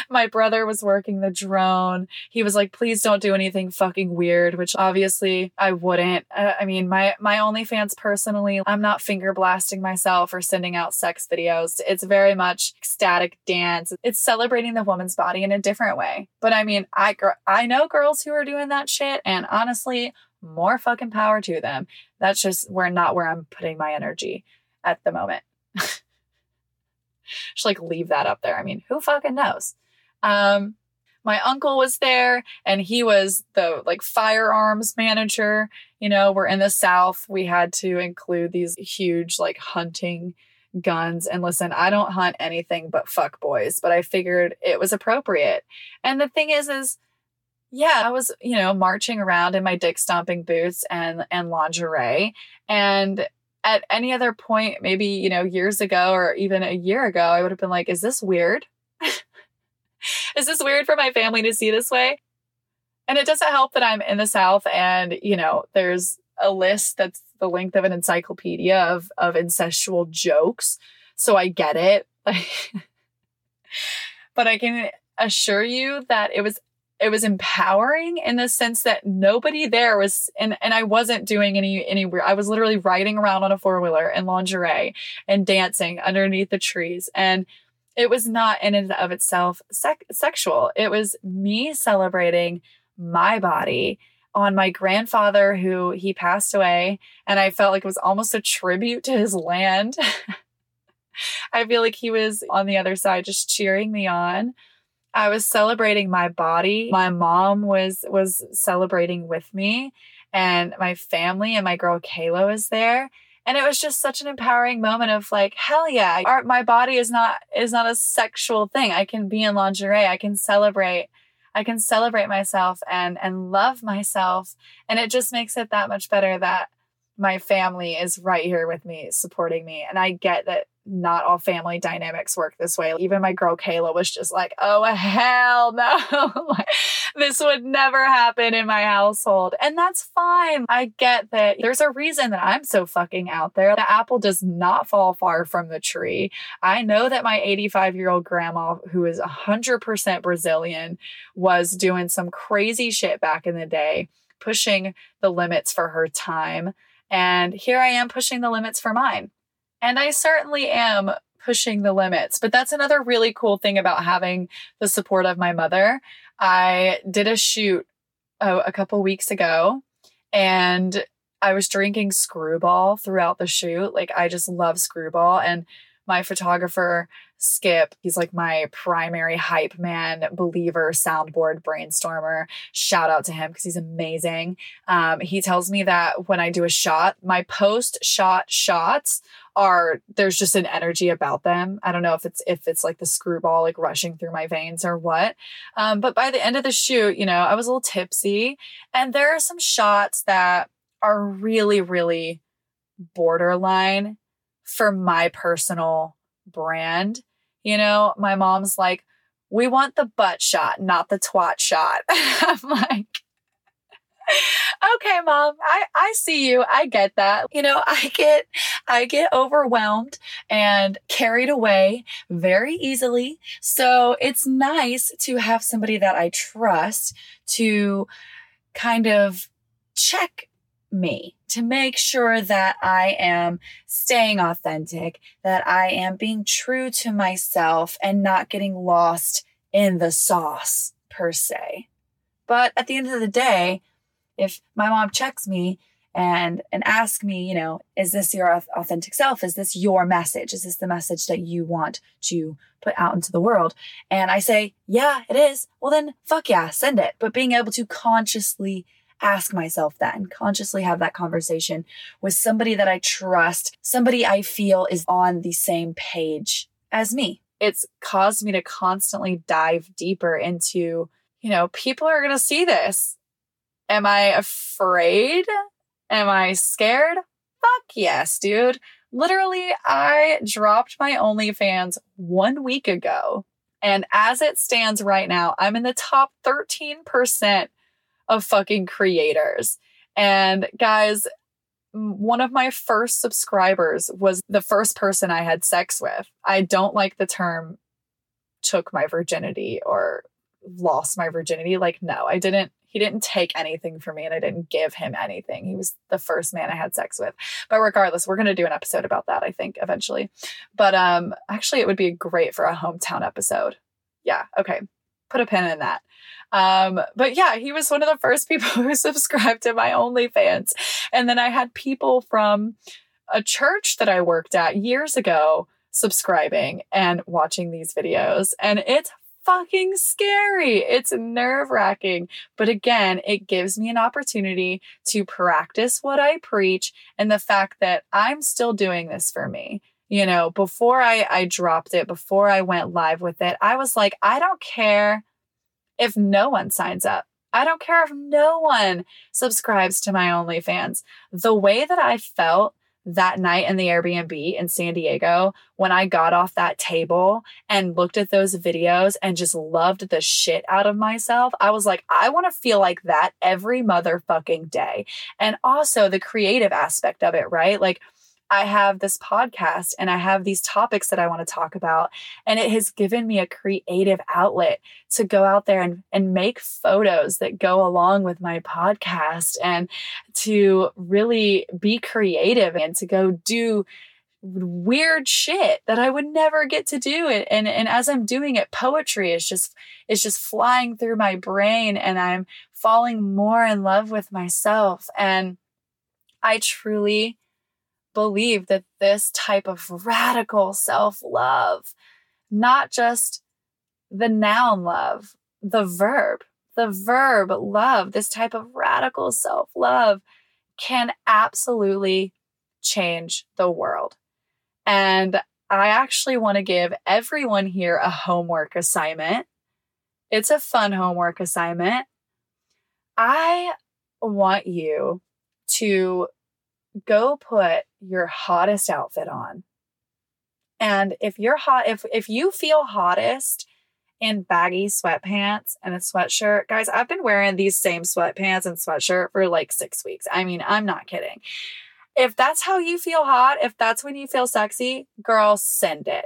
My brother was working the drone. He was like, please don't do anything fucking weird, which obviously I wouldn't. Uh, I mean, my, my OnlyFans personally, I'm not finger blasting myself or sending out sex videos. It's very much ecstatic dance. It's celebrating the woman's body in a different way. But I mean, I, I know girls who are doing that shit. And honestly, more fucking power to them. That's just where not where I'm putting my energy at the moment. [laughs] Just like leave that up there. I mean, who fucking knows? Um, my uncle was there and he was the like firearms manager. You know, we're in the South. We had to include these huge like hunting guns. And listen, I don't hunt anything but fuck boys, but I figured it was appropriate. And the thing is, is yeah, I was, you know, marching around in my dick stomping boots and and lingerie. And at any other point, maybe, you know, years ago or even a year ago, I would have been like, is this weird? [laughs] is this weird for my family to see this way? And it doesn't help that I'm in the South and, you know, there's a list that's the length of an encyclopedia of of incestual jokes. So I get it. [laughs] but I can assure you that it was it was empowering in the sense that nobody there was and and I wasn't doing any any I was literally riding around on a four-wheeler in lingerie and dancing underneath the trees and it was not in and of itself sec- sexual. It was me celebrating my body on my grandfather who he passed away and I felt like it was almost a tribute to his land. [laughs] I feel like he was on the other side just cheering me on. I was celebrating my body. My mom was was celebrating with me and my family and my girl Kayla was there. And it was just such an empowering moment of like, hell yeah, our, my body is not is not a sexual thing. I can be in lingerie. I can celebrate. I can celebrate myself and and love myself. And it just makes it that much better that my family is right here with me, supporting me. And I get that not all family dynamics work this way. Even my girl Kayla was just like, oh, hell no. [laughs] this would never happen in my household. And that's fine. I get that there's a reason that I'm so fucking out there. The apple does not fall far from the tree. I know that my 85 year old grandma, who is 100% Brazilian, was doing some crazy shit back in the day, pushing the limits for her time. And here I am pushing the limits for mine. And I certainly am pushing the limits. But that's another really cool thing about having the support of my mother. I did a shoot oh, a couple weeks ago and I was drinking screwball throughout the shoot. Like I just love screwball and my photographer Skip, he's like my primary hype man, believer, soundboard brainstormer. Shout out to him because he's amazing. Um, he tells me that when I do a shot, my post shot shots are there's just an energy about them. I don't know if it's if it's like the screwball like rushing through my veins or what. Um, but by the end of the shoot, you know, I was a little tipsy, and there are some shots that are really, really borderline for my personal brand. You know, my mom's like, we want the butt shot, not the twat shot. [laughs] I'm like, okay, mom, I, I see you. I get that. You know, I get, I get overwhelmed and carried away very easily. So it's nice to have somebody that I trust to kind of check me to make sure that I am staying authentic, that I am being true to myself and not getting lost in the sauce per se. But at the end of the day, if my mom checks me and and ask me, you know, is this your authentic self? Is this your message? Is this the message that you want to put out into the world? And I say, yeah, it is. Well, then fuck yeah, send it. But being able to consciously ask myself that and consciously have that conversation with somebody that I trust, somebody I feel is on the same page as me. It's caused me to constantly dive deeper into, you know, people are going to see this. Am I afraid? Am I scared? Fuck yes, dude. Literally, I dropped my OnlyFans one week ago. And as it stands right now, I'm in the top 13% of fucking creators. And guys, one of my first subscribers was the first person I had sex with. I don't like the term took my virginity or lost my virginity. Like, no, I didn't. He didn't take anything from me and I didn't give him anything. He was the first man I had sex with. But regardless, we're going to do an episode about that, I think, eventually. But um actually, it would be great for a hometown episode. Yeah, okay. Put a pin in that. Um, but yeah, he was one of the first people [laughs] who subscribed to my OnlyFans. And then I had people from a church that I worked at years ago subscribing and watching these videos. And it's fucking scary. It's nerve wracking. But again, it gives me an opportunity to practice what I preach and the fact that I'm still doing this for me. You know, before I, I dropped it, before I went live with it, I was like, I don't care if no one signs up. I don't care if no one subscribes to my OnlyFans. The way that I felt that night in the Airbnb in San Diego when I got off that table and looked at those videos and just loved the shit out of myself. I was like, I want to feel like that every motherfucking day. And also the creative aspect of it, right? Like, I have this podcast and I have these topics that I want to talk about. And it has given me a creative outlet to go out there and, and make photos that go along with my podcast and to really be creative and to go do weird shit that I would never get to do it. And, and as I'm doing it, poetry is just, is just flying through my brain and I'm falling more in love with myself. And I truly believe that this type of radical self love, not just the noun love, the verb, the verb love, this type of radical self love can absolutely change the world. And I actually want to give everyone here a homework assignment. It's a fun homework assignment. I want you to go put your hottest outfit on. And if you're hot, if if you feel hottest in baggy sweatpants and a sweatshirt, guys, I've been wearing these same sweatpants and sweatshirt for like six weeks. I mean, I'm not kidding. If that's how you feel hot, if that's when you feel sexy, girl, send it.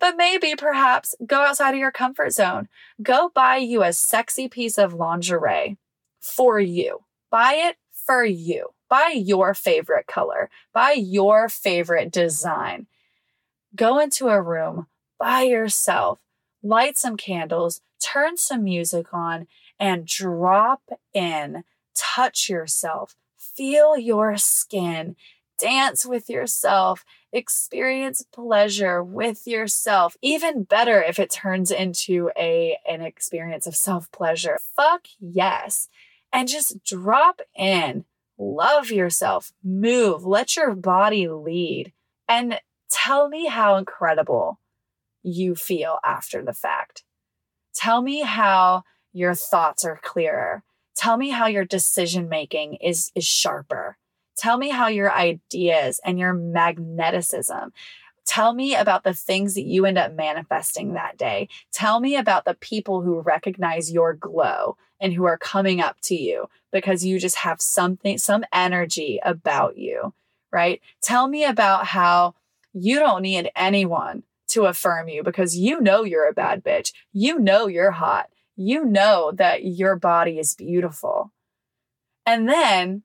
But maybe perhaps go outside of your comfort zone. Go buy you a sexy piece of lingerie for you. Buy it for you. Buy your favorite color, buy your favorite design. Go into a room by yourself, light some candles, turn some music on, and drop in. Touch yourself, feel your skin, dance with yourself, experience pleasure with yourself. Even better if it turns into a an experience of self-pleasure. Fuck yes. And just drop in love yourself, move, let your body lead, and tell me how incredible you feel after the fact. Tell me how your thoughts are clearer. Tell me how your decision making is, is sharper. Tell me how your ideas and your magneticism. Tell me about the things that you end up manifesting that day. Tell me about the people who recognize your glow and who are coming up to you because you just have something, some energy about you, right? Tell me about how you don't need anyone to affirm you because you know you're a bad bitch. You know you're hot. You know that your body is beautiful. And then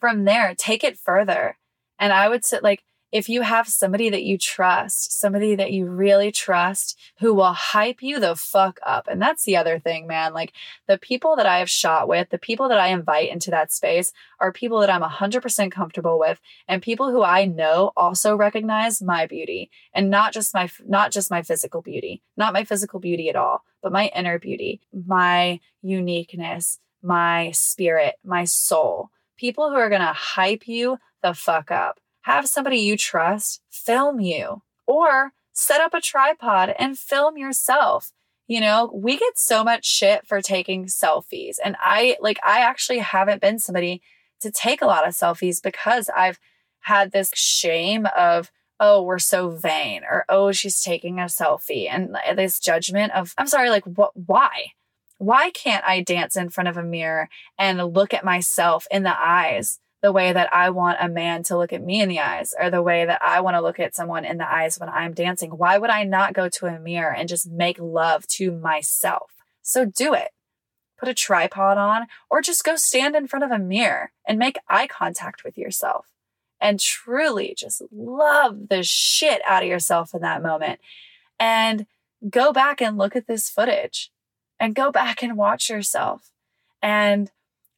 from there, take it further. And I would say, like, if you have somebody that you trust, somebody that you really trust who will hype you the fuck up. And that's the other thing, man. Like the people that I have shot with, the people that I invite into that space are people that I'm 100% comfortable with and people who I know also recognize my beauty and not just my not just my physical beauty, not my physical beauty at all, but my inner beauty, my uniqueness, my spirit, my soul. People who are going to hype you the fuck up have somebody you trust film you or set up a tripod and film yourself. You know, we get so much shit for taking selfies. And I like, I actually haven't been somebody to take a lot of selfies because I've had this shame of, oh, we're so vain or, oh, she's taking a selfie and this judgment of, I'm sorry, like, what, why? Why can't I dance in front of a mirror and look at myself in the eyes the way that I want a man to look at me in the eyes or the way that I want to look at someone in the eyes when I'm dancing. Why would I not go to a mirror and just make love to myself? So do it. Put a tripod on or just go stand in front of a mirror and make eye contact with yourself and truly just love the shit out of yourself in that moment. And go back and look at this footage and go back and watch yourself and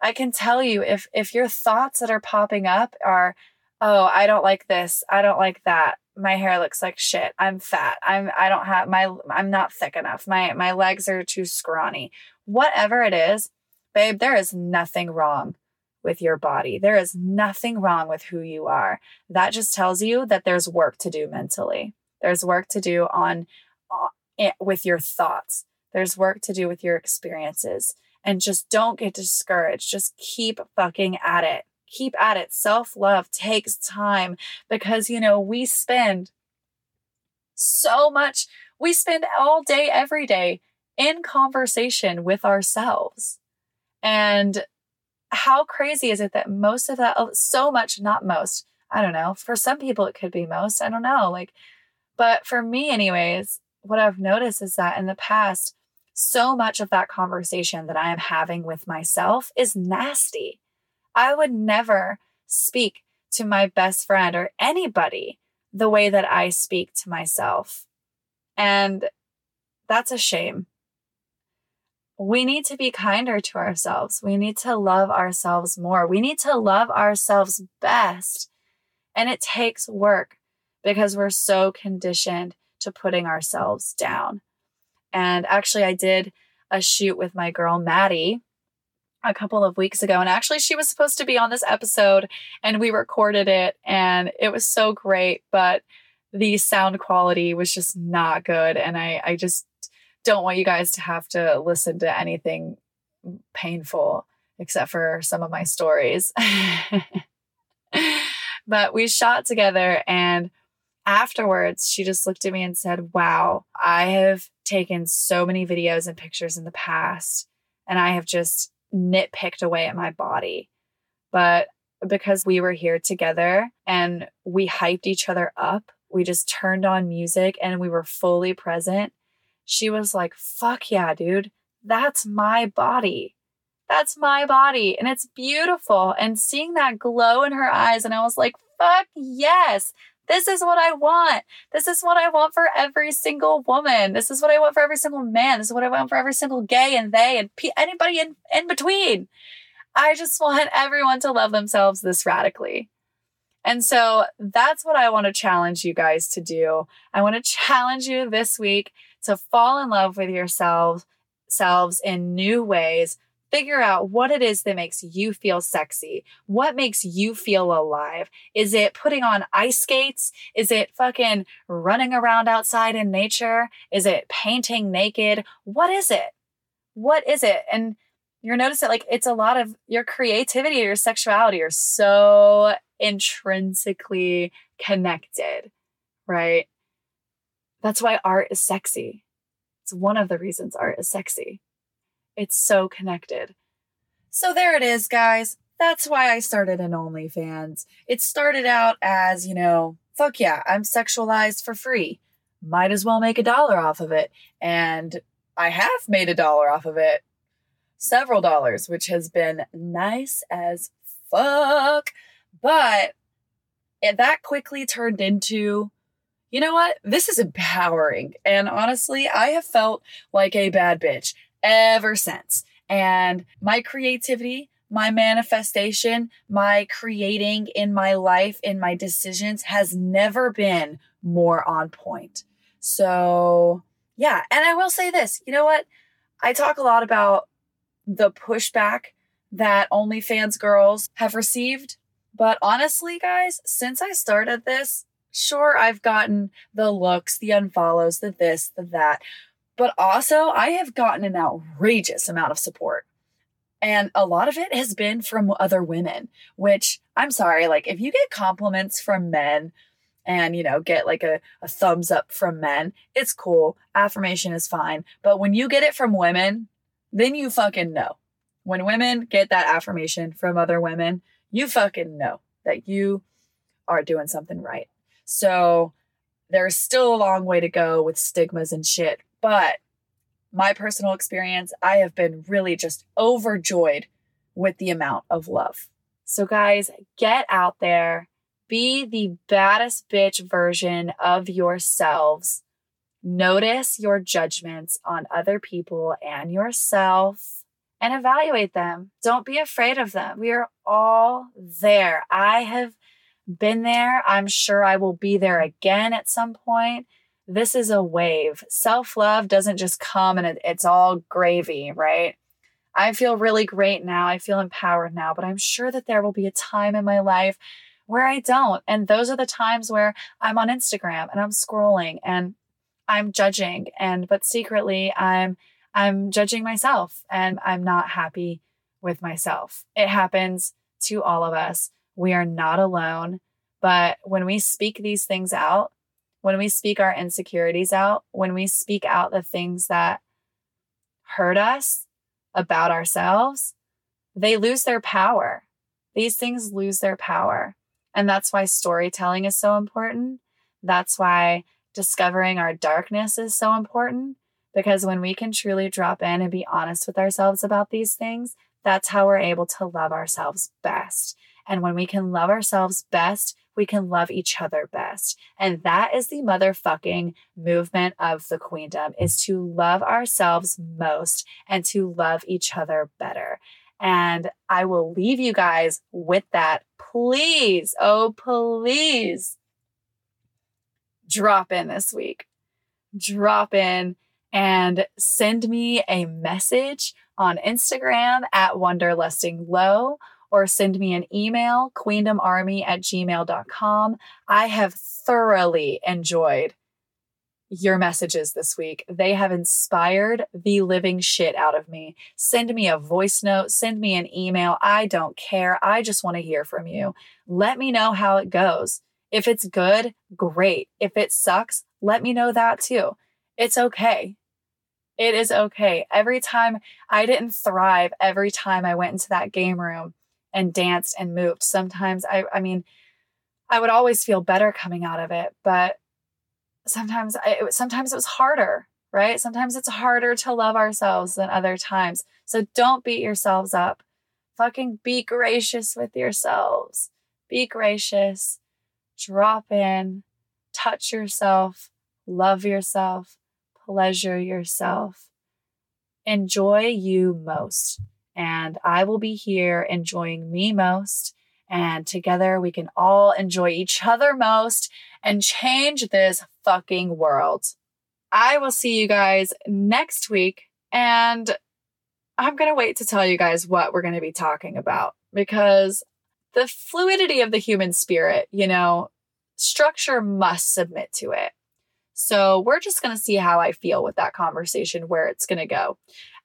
I can tell you if if your thoughts that are popping up are, oh, I don't like this, I don't like that. My hair looks like shit. I'm fat. I'm I don't have my I'm not thick enough. My my legs are too scrawny. Whatever it is, babe, there is nothing wrong with your body. There is nothing wrong with who you are. That just tells you that there's work to do mentally. There's work to do on uh, with your thoughts. There's work to do with your experiences and just don't get discouraged. Just keep fucking at it. keep at it. Self love takes time because, you know, we spend so much, we spend all day, every day in conversation with ourselves. And how crazy is it that most of that, oh, so much, not most, I don't know, for some people it could be most, I don't know. Like, but for me, anyways, what I've noticed is that in the past, so much of that conversation that I am having with myself is nasty. I would never speak to my best friend or anybody the way that I speak to myself. And that's a shame. We need to be kinder to ourselves. We need to love ourselves more. We need to love ourselves best. And it takes work because we're so conditioned to putting ourselves down. And actually, I did a shoot with my girl, Maddie, a couple of weeks ago. And actually, she was supposed to be on this episode and we recorded it and it was so great. But the sound quality was just not good. And I, I just don't want you guys to have to listen to anything painful except for some of my stories. [laughs] but we shot together and afterwards, she just looked at me and said, Wow, I have taken so many videos and pictures in the past, and I have just nitpicked away at my body. But because we were here together and we hyped each other up, we just turned on music and we were fully present. She was like, Fuck yeah, dude, that's my body. That's my body. And it's beautiful. And seeing that glow in her eyes, and I was like, Fuck yes, this is what I want. This is what I want for every single woman. This is what I want for every single man. This is what I want for every single gay and they and pe- anybody in, in between. I just want everyone to love themselves this radically. And so that's what I want to challenge you guys to do. I want to challenge you this week to fall in love with yourselves selves in new ways figure out what it is that makes you feel sexy. What makes you feel alive? Is it putting on ice skates? Is it fucking running around outside in nature? Is it painting naked? What is it? What is it? And you're noticing like it's a lot of your creativity, your sexuality are so intrinsically connected, right? That's why art is sexy. It's one of the reasons art is sexy. It's so connected. So there it is, guys. That's why I started an OnlyFans. It started out as, you know, fuck yeah, I'm sexualized for free. Might as well make a dollar off of it. And I have made a dollar off of it. Several dollars, which has been nice as fuck. But it, that quickly turned into, you know what? This is empowering. And honestly, I have felt like a bad bitch ever since. And my creativity, my manifestation, my creating in my life, in my decisions has never been more on point. So, yeah. And I will say this you know what? I talk a lot about the pushback that OnlyFans girls have received. But honestly, guys, since I started this, sure, I've gotten the looks, the unfollows, the this, the that. But also, I have gotten an outrageous amount of support. And a lot of it has been from other women, which I'm sorry, like if you get compliments from men and, you know, get like a, a thumbs up from men, it's cool. Affirmation is fine. But when you get it from women, then you fucking know. When women get that affirmation from other women, you fucking know that you are doing something right. So there's still a long way to go with stigmas and shit, but my personal experience, I have been really just overjoyed with the amount of love. So, guys, get out there, be the baddest bitch version of yourselves. Notice your judgments on other people and yourself and evaluate them. Don't be afraid of them. We are all there. I have been there. I'm sure I will be there again at some point this is a wave. Self love doesn't just come and it, it's all gravy, right? I feel really great now. I feel empowered now, but I'm sure that there will be a time in my life where I don't. And those are the times where I'm on Instagram and I'm scrolling and I'm judging and but secretly I'm I'm judging myself and I'm not happy with myself. It happens to all of us. We are not alone. But when we speak these things out, when we speak our insecurities out, when we speak out the things that hurt us about ourselves, they lose their power. These things lose their power. And that's why storytelling is so important. That's why discovering our darkness is so important. Because when we can truly drop in and be honest with ourselves about these things, that's how we're able to love ourselves best. And when we can love ourselves best, we can love each other best. And that is the motherfucking movement of the queendom is to love ourselves most and to love each other better. And I will leave you guys with that. Please, oh, please drop in this week. Drop in and send me a message on Instagram at wonderlustinglow or send me an email, queendomarmy at gmail.com. I have thoroughly enjoyed your messages this week. They have inspired the living shit out of me. Send me a voice note, send me an email. I don't care. I just want to hear from you. Let me know how it goes. If it's good, great. If it sucks, let me know that too. It's okay. It is okay. Every time I didn't thrive, every time I went into that game room, and danced and moved. Sometimes I, I mean, I would always feel better coming out of it, but sometimes I, it, sometimes it was harder, right? Sometimes it's harder to love ourselves than other times. So don't beat yourselves up. Fucking be gracious with yourselves. Be gracious. Drop in, touch yourself, love yourself, pleasure yourself. Enjoy you most and I will be here enjoying me most. And together we can all enjoy each other most and change this fucking world. I will see you guys next week. And I'm going to wait to tell you guys what we're going to be talking about because the fluidity of the human spirit, you know, structure must submit to it. So we're just going to see how I feel with that conversation, where it's going to go.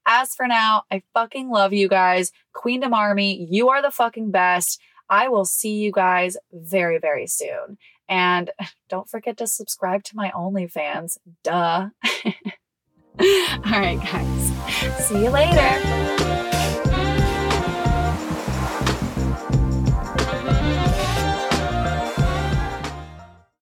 As for now, I fucking love you guys. Queendom Army, you are the fucking best. I will see you guys very, very soon. And [laughs] don't forget to subscribe to my OnlyFans. Duh. [laughs] All right, guys. See you later.